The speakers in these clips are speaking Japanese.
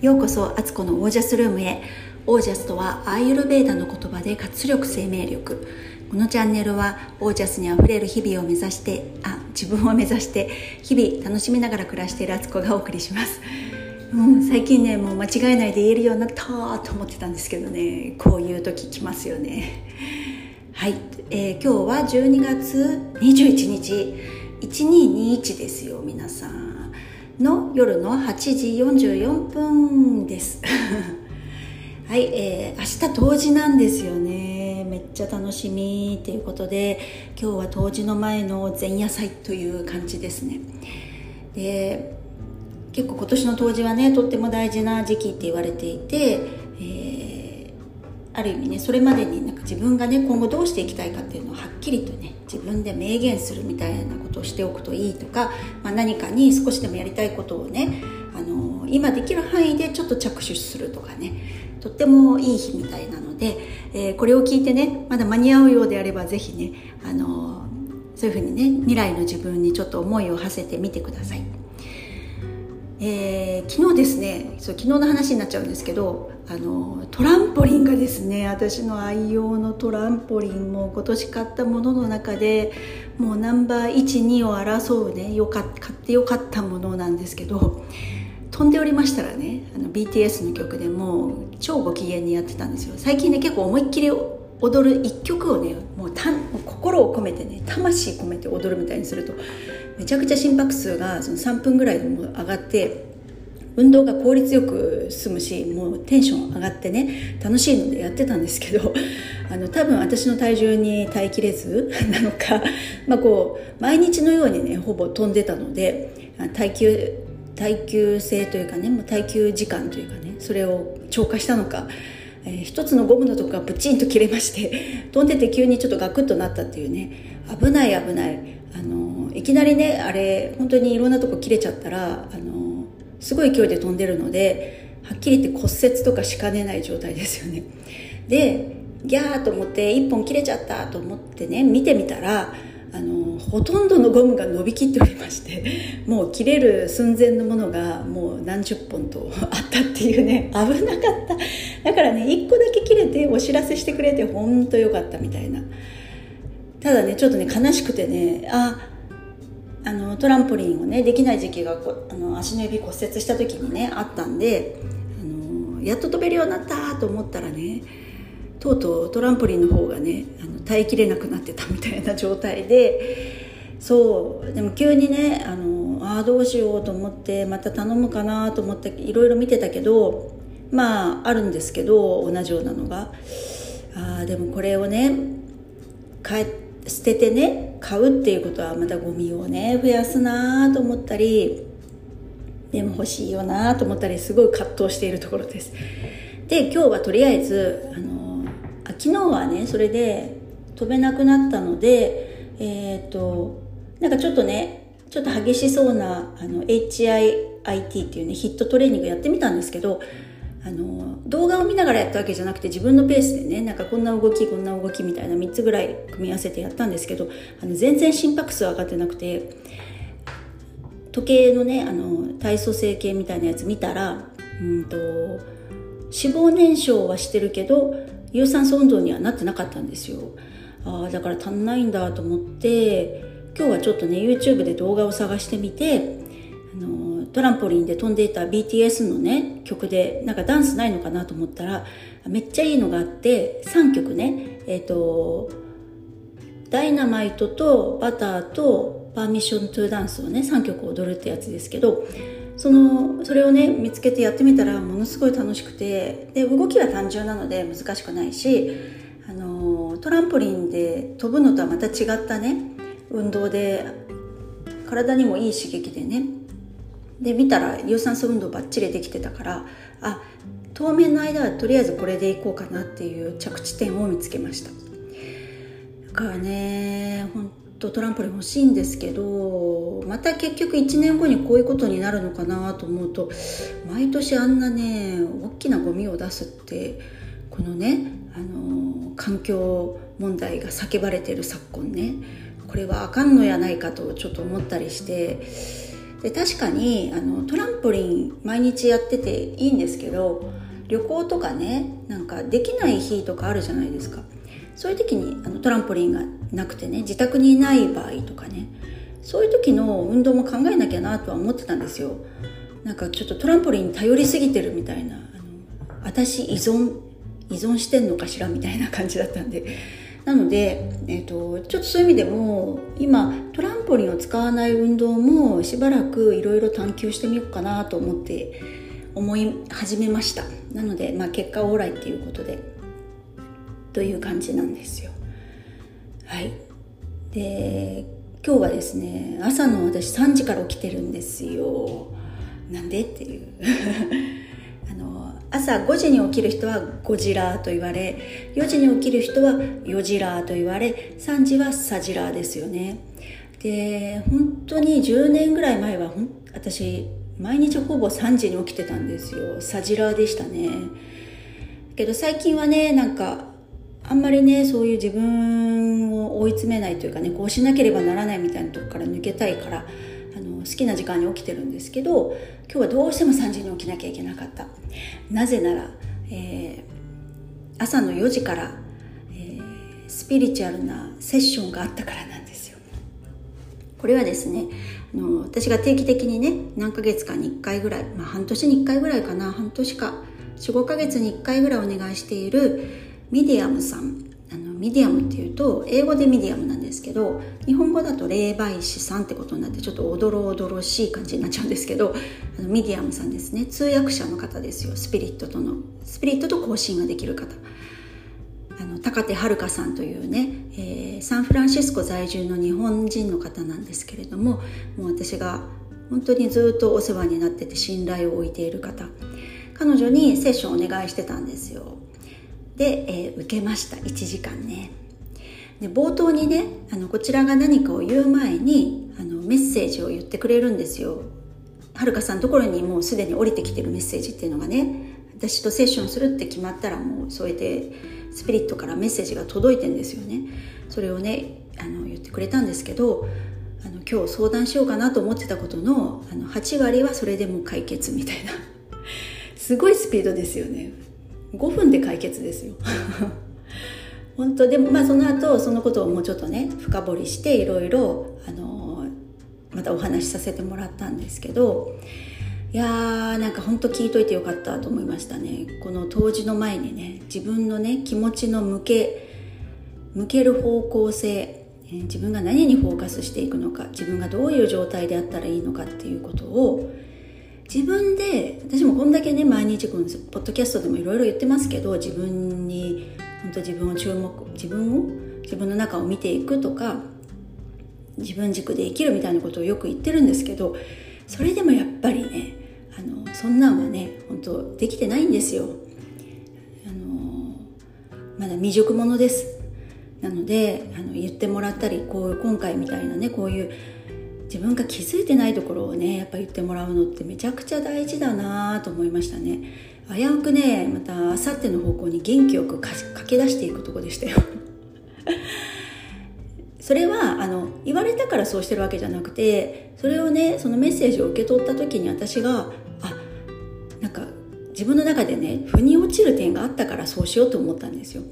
ようこそアツコのオージャスルームへ。オージャスとはアーユルベーダの言葉で活力生命力。このチャンネルはオージャスにあふれる日々を目指してあ自分を目指して日々楽しみながら暮らしているアツコがお送りします。うん、最近ねもう間違えないで言えるようになったと思ってたんですけどね。こういう時来ますよね。はい、えー、今日は12月21日。1221ですよ皆さん。の夜の8時44分です。はい、えー、明日冬至なんですよね。めっちゃ楽しみということで今日は冬至の前の前夜祭という感じですね。で結構今年の冬至はねとっても大事な時期って言われていて、ある意味ねそれまでになんか自分がね今後どうしていきたいかっていうのをはっきりとね自分で明言するみたいなことをしておくといいとか、まあ、何かに少しでもやりたいことをねあの今できる範囲でちょっと着手するとかねとってもいい日みたいなので、えー、これを聞いてねまだ間に合うようであれば是非ねあのそういうふうにね未来の自分にちょっと思いを馳せてみてください。えー、昨日ですねそう昨日の話になっちゃうんですけどあのトランポリンがですね私の愛用のトランポリンも今年買ったものの中でもうナンバー12を争うねよか買ってよかったものなんですけど飛んでおりましたらねあの BTS の曲でも超ご機嫌にやってたんですよ。最近ね結構思いっきり踊る一曲をねもうた心を込めてね魂込めて踊るみたいにするとめちゃくちゃ心拍数がその3分ぐらいでも上がって運動が効率よく進むしもうテンション上がってね楽しいのでやってたんですけど あの多分私の体重に耐えきれず なのか、まあ、こう毎日のようにねほぼ飛んでたので耐久耐久性というかねもう耐久時間というかねそれを超過したのか、えー、一つのゴムのとこがブチンと切れまして飛んでて急にちょっとガクッとなったっていうね危ない危ないあのいきなりねあれ本当にいろんなとこ切れちゃったらあのすごい勢いで飛んでるのではっきり言って骨折とかしかねない状態ですよね。でギャーと思って1本切れちゃったと思ってね見てみたらあのほとんどのゴムが伸びきっておりましてもう切れる寸前のものがもう何十本とあったっていうね危なかった。だからね1個だけ切れてお知らせしてくれてほんとよかったみたいな。ただねちょっとね悲しくてねああのトランポリンをねできない時期があの足の指骨折した時にねあったんであのやっと飛べるようになったと思ったらねとうとうトランポリンの方がねあの耐えきれなくなってたみたいな状態でそうでも急にねあのあどうしようと思ってまた頼むかなと思っていろいろ見てたけどまああるんですけど同じようなのが。あでもこれをね帰って捨ててね買うっていうことはまたゴミをね増やすなと思ったりでも欲しいよなと思ったりすごい葛藤しているところです。で今日はとりあえずあのあ昨日はねそれで飛べなくなったのでえっ、ー、となんかちょっとねちょっと激しそうなあの HIIT っていうねヒットトレーニングやってみたんですけどあの動画を見ながらやったわけじゃなくて自分のペースでねなんかこんな動きこんな動きみたいな3つぐらい組み合わせてやったんですけどあの全然心拍数上がってなくて時計のねあの体組成計みたいなやつ見たらうんと脂肪燃焼はしてるけど有酸素運動にはなってなかったんですよ。あだから足んないんだと思って今日はちょっとね YouTube で動画を探してみてあのトランポリンで飛んでいた BTS のね曲でなんかダンスないのかなと思ったらめっちゃいいのがあって3曲ねえっ、ー、とダイナマイトとバターとパーミッショントゥダンスをね3曲踊るってやつですけどそのそれをね見つけてやってみたらものすごい楽しくてで動きは単純なので難しくないしあのトランポリンで飛ぶのとはまた違ったね運動で体にもいい刺激でねで見たら有酸素運動ばっちりできてたからあ当面の間はとりあえずこれでいこうかなっていう着地点を見つけました。だからね本当トランポリン欲しいんですけどまた結局1年後にこういうことになるのかなと思うと毎年あんなね大きなゴミを出すってこのねあの環境問題が叫ばれてる昨今ねこれはあかんのやないかとちょっと思ったりしてで確かにあのトランポリン毎日やってていいんですけど旅行とかねなんかできない日とかあるじゃないですか。そういう時にあのトランポリンがなくてね自宅にいない場合とかねそういう時の運動も考えなきゃなとは思ってたんですよ。なんかちょっとトランポリンに頼りすぎてるみたいなあの私依存依存してんのかしらみたいな感じだったんでなので、えーと、ちょっとそういう意味でも今トランポリンを使わない運動もしばらくいろいろ探求してみようかなと思って思い始めました。なので、まあ、結果オーライっていうことでという感じなんですよ。はい。で今日はですね朝の私3時から起きてるんですよ。なんで？っていう。朝5時に起きる人はゴジラーと言われ4時に起きる人はヨジラーと言われ3時はサジラーですよね。で本当に10年ぐらい前は私毎日ほぼ3時に起きてたんですよ。サジラーでしたね。けど最近はねなんかあんまりねそういう自分を追い詰めないというかねこうしなければならないみたいなとこから抜けたいからの好きな時間に起きてるんですけど今日はどうしても3時に起きなきゃいけなかった。なぜなら、えー、朝の4時から、えー、スピリチュアルなセッションがあったからなんですよ。これはですねあの私が定期的にね何ヶ月かに1回ぐらい、まあ、半年に1回ぐらいかな半年か45ヶ月に1回ぐらいお願いしているミディアムさん。ミディアムっていうと英語でミディアムなんですけど日本語だと霊媒師さんってことになってちょっとおどろおどろしい感じになっちゃうんですけどあのミディアムさんですね。通訳者の方ですよ。スピリットとのスピリットと交信ができる方。あの高手遥さんというね、えー、サンフランシスコ在住の日本人の方なんですけれどももう私が本当にずっとお世話になってて信頼を置いている方。彼女にセッションお願いしてたんですよ。で、えー、受けました。1時間ね。で冒頭にねあのこちらが何かを言う前にあのメッセージを言ってくれるんですよ。はるかさんのところにもうすでに降りてきてるメッセージっていうのがね私とセッションするって決まったらもうそうやってスピリットからメッセージが届いてんですよね。それをねあの言ってくれたんですけどあの今日相談しようかなと思ってたことのあの8割はそれでも解決みたいな。すごいスピードですよね。5分で解決ですよ。本当でもまあその後そのことをもうちょっとね深掘りしていろいろあのまたお話しさせてもらったんですけどいやーなんか本当聞いといてよかったと思いましたね。この当時の前にね自分のね気持ちの向け向ける方向性自分が何にフォーカスしていくのか自分がどういう状態であったらいいのかっていうことを自分で私もこんだけね毎日このポッドキャストでもいろいろ言ってますけど自分に本当自分を注目自分を自分の中を見ていくとか自分軸で生きるみたいなことをよく言ってるんですけどそれでもやっぱりねあのそんなんはね本当できてないんですよ。あのまだ未熟者です。なのであの言ってもらったりこう今回みたいなねこういう自分が気づいてないところをねやっぱ言ってもらうのってめちゃくちゃ大事だなと思いましたね。危うくねまたあさっての方向に元気よく駆け出していくとこでしたよ。それはあの言われたからそうしてるわけじゃなくてそれをねそのメッセージを受け取った時に私があなんか自分の中でね腑に落ちる点があったからそうしようと思ったんですよ。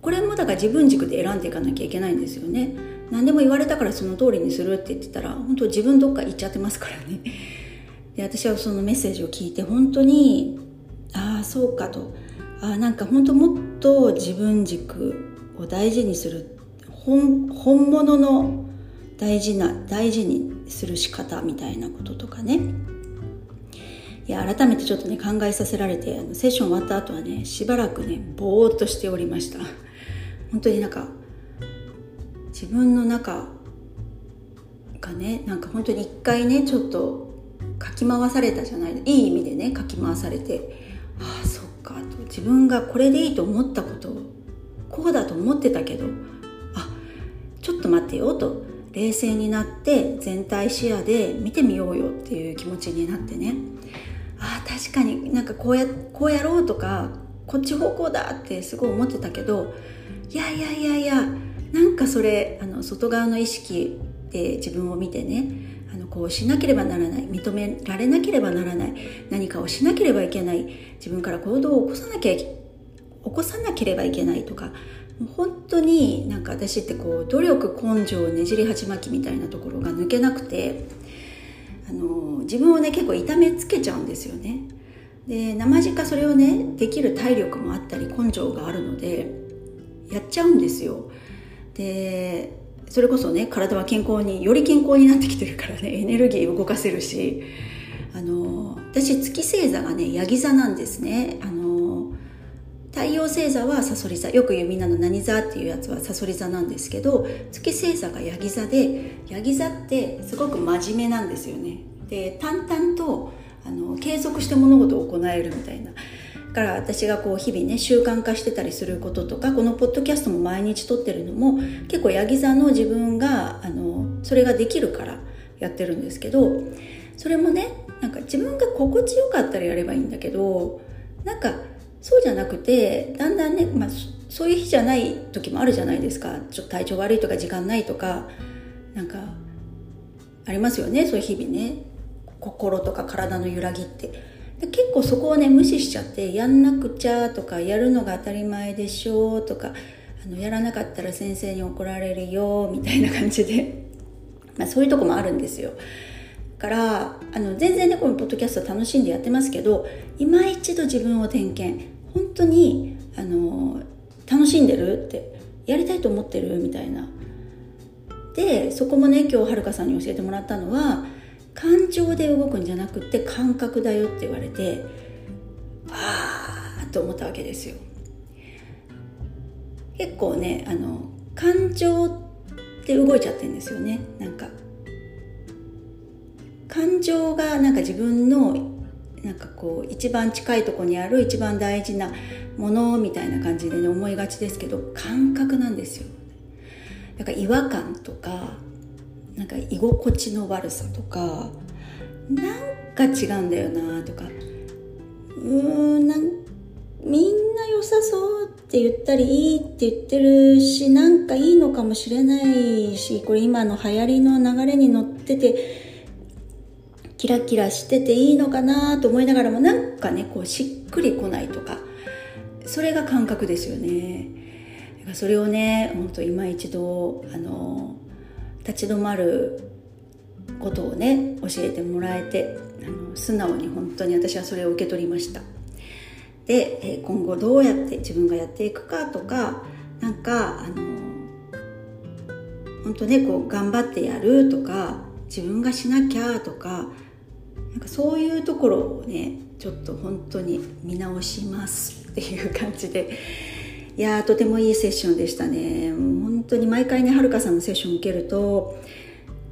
これもだから自分軸で選んでいかなきゃいけないんですよね。何でも言われたからその通りにするって言ってたら本当自分どっか行っちゃってますからね。で私はそのメッセージを聞いて本当にああそうかと。あなんか本当もっと自分軸を大事にする。本本物の大事な大事にする仕方みたいなこととかね。いや改めてちょっとね考えさせられてあのセッション終わった後はねしばらくねぼーっとしておりました。本当になんか自分の中がねなんか本当に一回ねちょっとかき回されたじゃないいい意味でねかき回されてああそっかと自分がこれでいいと思ったことをこうだと思ってたけどあちょっと待ってよと冷静になって全体視野で見てみようよっていう気持ちになってねああ確かになんかこうやこうやろうとかこっち方向だってすごい思ってたけどいやいやいやいやなんかそれあの外側の意識で自分を見てねあのこうしなければならない認められなければならない何かをしなければいけない自分から行動を起こさなきゃ起こさなければいけないとか本当になんか私ってこう努力根性ねじり鉢巻きみたいなところが抜けなくてあの自分をね結構痛めつけちゃうんですよね。で生地かそれをねできる体力もあったり根性があるのでやっちゃうんですよ。でそれこそね体は健康により健康になってきてるからねエネルギーを動かせるしあの私月星座がねヤギ座なんですね。あの太陽星座はさそり座。よく言うみんなの何座っていうやつはさそり座なんですけど月星座がヤギ座でヤギ座ってすごく真面目なんですよね。で淡々とあの継続して物事を行えるみたいなから私がこう日々ね習慣化してたりすることとかこのポッドキャストも毎日撮ってるのも結構ヤギ座の自分があのそれができるからやってるんですけどそれもねなんか自分が心地よかったらやればいいんだけどなんかそうじゃなくてだんだんね、まあ、そういう日じゃない時もあるじゃないですか。ちょっと体調悪いとか時間ないとかなんかありますよねそういう日々ね。心とか体の揺らぎって。で結構そこをね無視しちゃってやんなくちゃとかやるのが当たり前でしょとかあのやらなかったら先生に怒られるよみたいな感じで、まあ、そういうとこもあるんですよ。だからあの全然ねこのポッドキャスト楽しんでやってますけど今一度自分を点検本当にあの楽しんでるってやりたいと思ってるみたいな。でそこもね今日はるかさんに教えてもらったのは感情で動くんじゃなくて感覚だよって言われてああと思ったわけですよ。結構ねあの感情って動いちゃってるんですよね。なんか感情がなんか自分のなんかこう一番近いとこにある一番大事なものみたいな感じでね思いがちですけど感覚なんですよ。だから違和感とかなんか居心地の悪さとかなんか違うんだよなとかうーんなんみんな良さそうって言ったりいいって言ってるしなんかいいのかもしれないしこれ今の流行りの流れに乗っててキラキラしてていいのかなと思いながらもなんかねこうしっくりこないとかそれが感覚ですよね。それをね本当今一度あの立ち止まることをね教えてもらえてあの素直に本当に私はそれを受け取りました。で今後どうやって自分がやっていくかとかなんかあの本当ねこう頑張ってやるとか自分がしなきゃとかなんかそういうところをねちょっと本当に見直しますっていう感じでいやとてもいいセッションでしたね。本当に毎回ねはるかさんのセッション受けると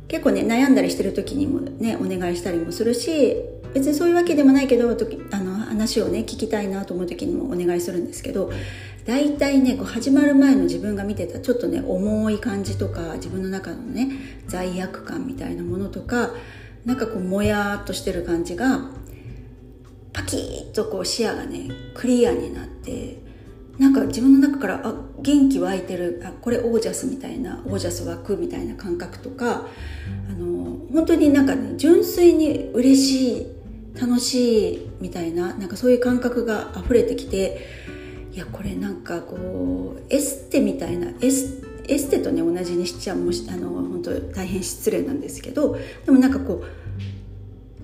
結構ね悩んだりしてる時にもねお願いしたりもするし別にそういうわけでもないけどあの話をね聞きたいなと思う時にもお願いするんですけど大体ねこう始まる前の自分が見てたちょっとね重い感じとか自分の中のね罪悪感みたいなものとかなんかこうもやっとしてる感じがパキッとこう視野がねクリアになってなんか自分の中からあ元気湧いてるあこれオージャスみたいなオージャス湧くみたいな感覚とかあの本当になんかね純粋に嬉しい楽しいみたいななんかそういう感覚が溢れてきていやこれなんかこうエステみたいなエスエステとね同じにしちゃもしあの本当大変失礼なんですけどでもなんかこう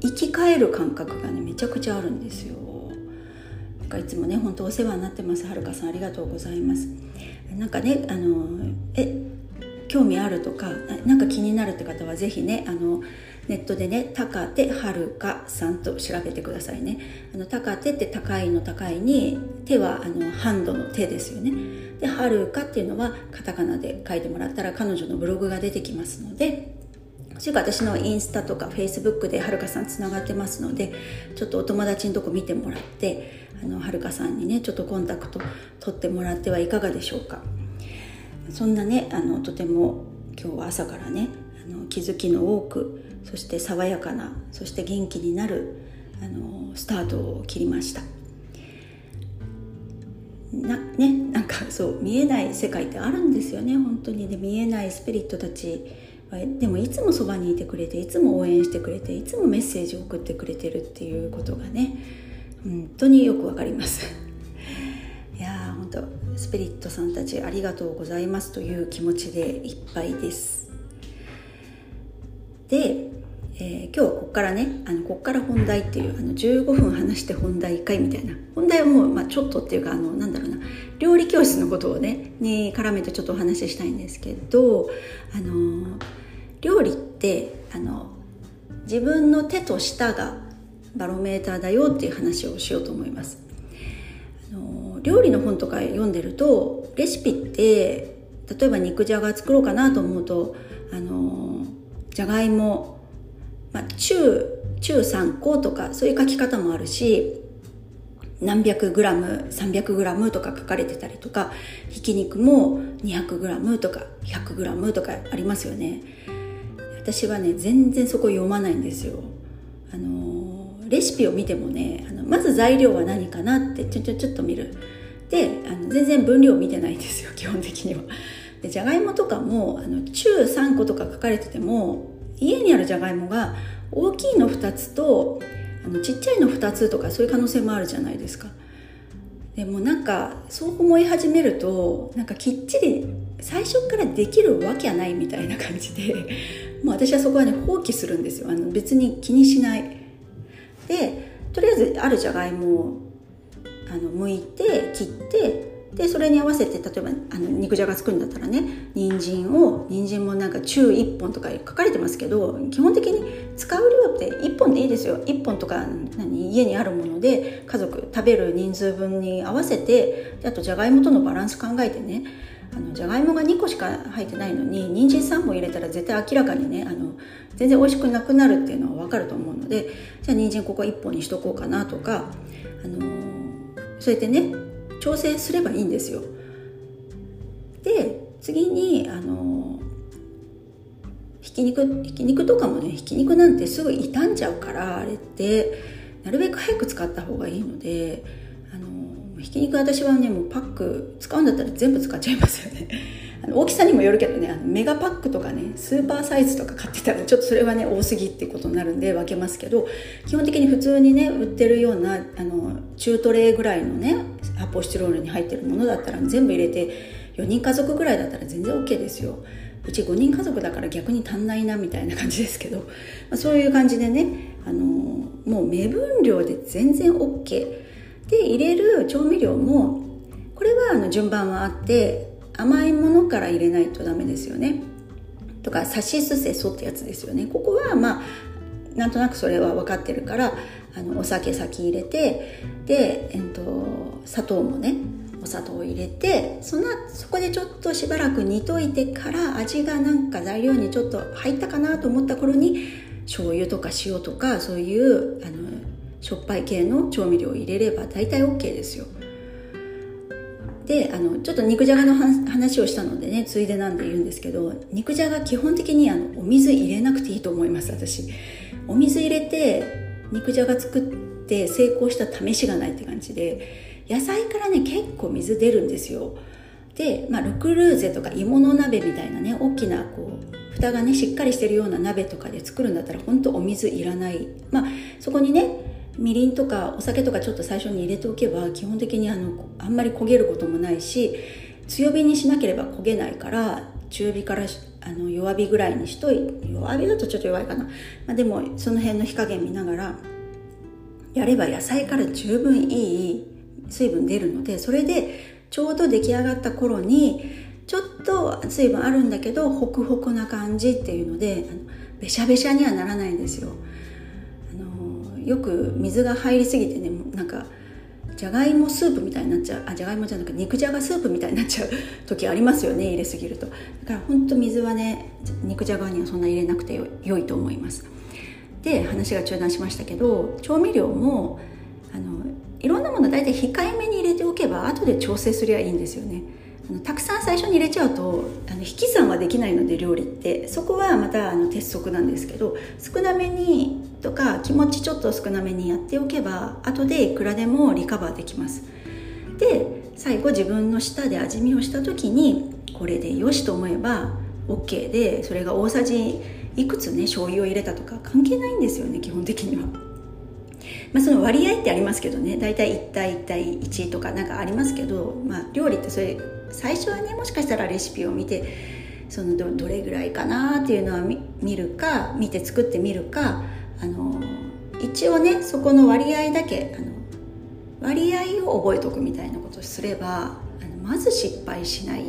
生き返る感覚がねめちゃくちゃあるんですよ。かいつもね本当お世話になってます。はるかさんありがとうございます。なんかねあのえ興味あるとかなんか気になるって方は是非ねあのネットでね高手はるかさんと調べてくださいね。あの高手って高いの高いに手はあのハンドの手ですよね。ではるかっていうのはカタカナで書いてもらったら彼女のブログが出てきますのでそれから私のインスタとかフェイスブックではるかさんつながってますのでちょっとお友達のとこ見てもらってあのはるかさんにねちょっとコンタクト取ってもらってはいかがでしょうか。そんなねあのとても今日は朝からねあの気づきの多くそして爽やかなそして元気になるあのスタートを切りました。なねなんかそう見えない世界ってあるんですよね本当に。で見えないスピリットたち。でもいつもそばにいてくれていつも応援してくれていつもメッセージを送ってくれてるっていうことがね本当によくわかります。いやー本当スピリットさんたちありがとうございますという気持ちでいっぱいです。で、えー、今日ここからねあのここから本題っていうあの15分話して本題1回みたいな。本題はもう、まあ、ちょっとっていうかあのなんだろうな。料理教室のことをねに絡めてちょっとお話ししたいんですけどあのー料理ってあの自分の手と舌がバロメーターだよっていう話をしようと思います。あの料理の本とか読んでるとレシピって例えば肉じゃが作ろうかなと思うとあのじゃがいも、まあ、中中3個とかそういう書き方もあるし何百グラム300グラムとか書かれてたりとかひき肉も200グラムとか100グラムとかありますよね。私はね全然そこ読まないんですよ。あのレシピを見てもねあのまず材料は何かなってちょちょちょっと見る。であの全然分量見てないんですよ 基本的には。でじゃがいもとかもあの中3個とか書かれてても家にあるじゃがいもが大きいの2つとあのちっちゃいの2つとかそういう可能性もあるじゃないですか。でもなんかそう思い始めるとなんかきっちり最初からできるわけはないみたいな感じでもう私はそこはね放棄するんですよ。あの別に気にしない。でとりあえずあるじゃがいもをあの剥いて切ってでそれに合わせて例えばあの肉じゃが作るんだったらね人参を人参もなんか中1本とか書かれてますけど基本的に使う量って1本でいいですよ。1本とか何家にあるもので家族食べる人数分に合わせてあとじゃがいもとのバランス考えてねあのじゃがいもが2個しか入ってないのに人参3本入れたら絶対明らかにねあの全然美味しくなくなるっていうのは分かると思うのでじゃあ人参ここ1本にしとこうかなとか、あのそうやってね調整すればいいんですよ。で次に、あのひき肉ひき肉とかもねひき肉なんてすぐ傷んじゃうからあれってなるべく早く使った方がいいので。ひき肉私はねもうパック使うんだったら全部使っちゃいますよね。あの大きさにもよるけどねあのメガパックとかねスーパーサイズとか買ってたらちょっとそれはね多すぎってことになるんで分けますけど基本的に普通にね売ってるようなあの中トレーぐらいのね発泡スチロールに入ってるものだったら全部入れて4人家族ぐらいだったら全然 OK ですよ。うち5人家族だから逆に足んないなみたいな感じですけど、まあ、そういう感じでねあのもう目分量で全然 OK で入れる調味料もこれはあの順番はあって甘いものから入れないとダメですよね。とかさしすせそってやつですよね。ここはまあなんとなくそれは分かってるからあのお酒先入れてで、えっと、砂糖もねお砂糖を入れてそのそこでちょっとしばらく煮といてから味がなんか材料にちょっと入ったかなと思った頃に醤油とか塩とかそういうあのしょっぱい系の調味料を入れれば大体 OK ですよ。であのちょっと肉じゃがの話をしたのでねついでなんで言うんですけど肉じゃが基本的にあのお水入れなくていいと思います私。お水入れて肉じゃが作って成功した試しがないって感じで野菜からね結構水出るんですよ。で、まあ、ルクルーゼとか芋の鍋みたいなね大きなこう蓋がねしっかりしてるような鍋とかで作るんだったら本当お水いらない。まあそこにねみりんとかお酒とかちょっと最初に入れておけば基本的にあのあんまり焦げることもないし強火にしなければ焦げないから中火からあの弱火ぐらいにしとい弱火だとちょっと弱いかな、まあ、でもその辺の火加減見ながらやれば野菜から十分いい水分出るのでそれでちょうど出来上がった頃にちょっと水分あるんだけどホクホクな感じっていうのでべしゃべしゃにはならないんですよ。よく水が入りすぎてねなんかじゃがいもスープみたいになっちゃう。あじゃがいもじゃなくて肉じゃがスープみたいになっちゃう時ありますよね入れすぎると。だからほんと水はね肉じゃがにはそんな入れなくて良いと思います。で話が中断しましたけど調味料もあのいろんなもの大体控えめに入れておけば後で調整すりゃいいんですよね。たくさん最初に入れちゃうとあの引き算はできないので料理って。そこはまたあの鉄則なんですけど少なめにとか気持ちちょっと少なめにやっておけば後でいくらでもリカバーできます。で最後自分の舌で味見をした時にこれでよしと思えば OK でそれが大さじいくつね醤油を入れたとか関係ないんですよね基本的には。まあ、その割合ってありますけどね。大体1対1対1とかなんかありますけど、まあ、料理ってそれ最初はねもしかしたらレシピを見てそのどれぐらいかなっていうのは見るか見て作ってみるかあの一応ねそこの割合だけあの割合を覚えておくみたいなことをすればあのまず失敗しない。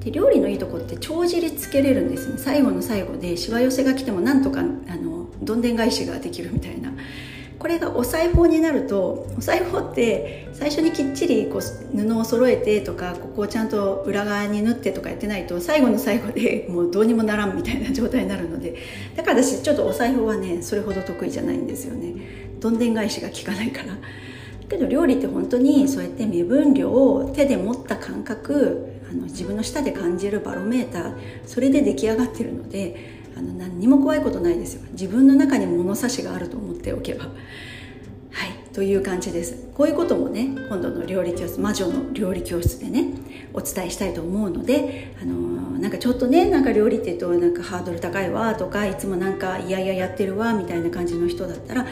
で料理のいいとこって帳尻つけれるんですね。最後の最後でしわ寄せが来てもなんとかあのどんでん返しができるみたいな。これがお裁縫になるとお裁縫って最初にきっちりこう布を揃えてとかここをちゃんと裏側に縫ってとかやってないと最後の最後でもうどうにもならんみたいな状態になるのでだから私ちょっとお裁縫はねそれほど得意じゃないんですよね。どんでん返しが効かないから。だけど料理って本当にそうやって目分量を手で持った感覚あの自分の舌で感じるバロメーターそれで出来上がってるのであの何にも怖いことないですよ。自分の中に物差しがあると思っておけば。はい。という感じです。こういうこともね今度の料理教室魔女の料理教室でねお伝えしたいと思うのであのー、なんかちょっとねなんか料理って言うとなんかハードル高いわとかいつもなんかいやいややってるわみたいな感じの人だったら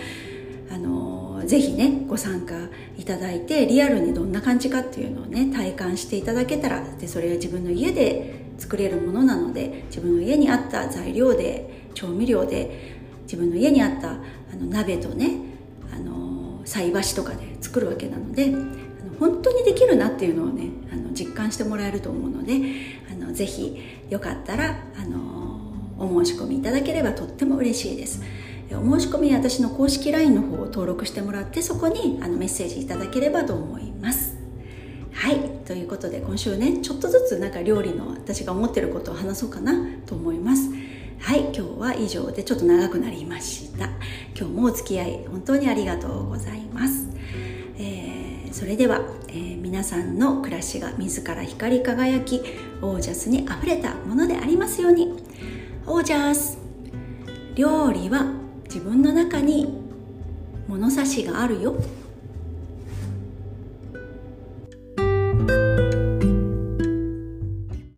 あのー、ぜひねご参加いただいてリアルにどんな感じかっていうのをね体感していただけたらでそれは自分の家で作れるものなので自分の家にあった材料で調味料で自分の家にあったあの鍋とねあの菜箸とかで作るわけなのであの本当にできるなっていうのをねあの実感してもらえると思うのであのぜひよかったらあのお申し込みいただければとっても嬉しいです。お申し込み私の公式 LINE の方を登録してもらってそこにあのメッセージいただければと思いますということで今週ねちょっとずつなんか料理の私が思ってることを話そうかなと思います。はい今日は以上でちょっと長くなりました。今日もお付き合い本当にありがとうございます、えー、それでは、えー、皆さんの暮らしが自ら光り輝きオージャスにあふれたものでありますように。オージャス。料理は自分の中に物差しがあるよ。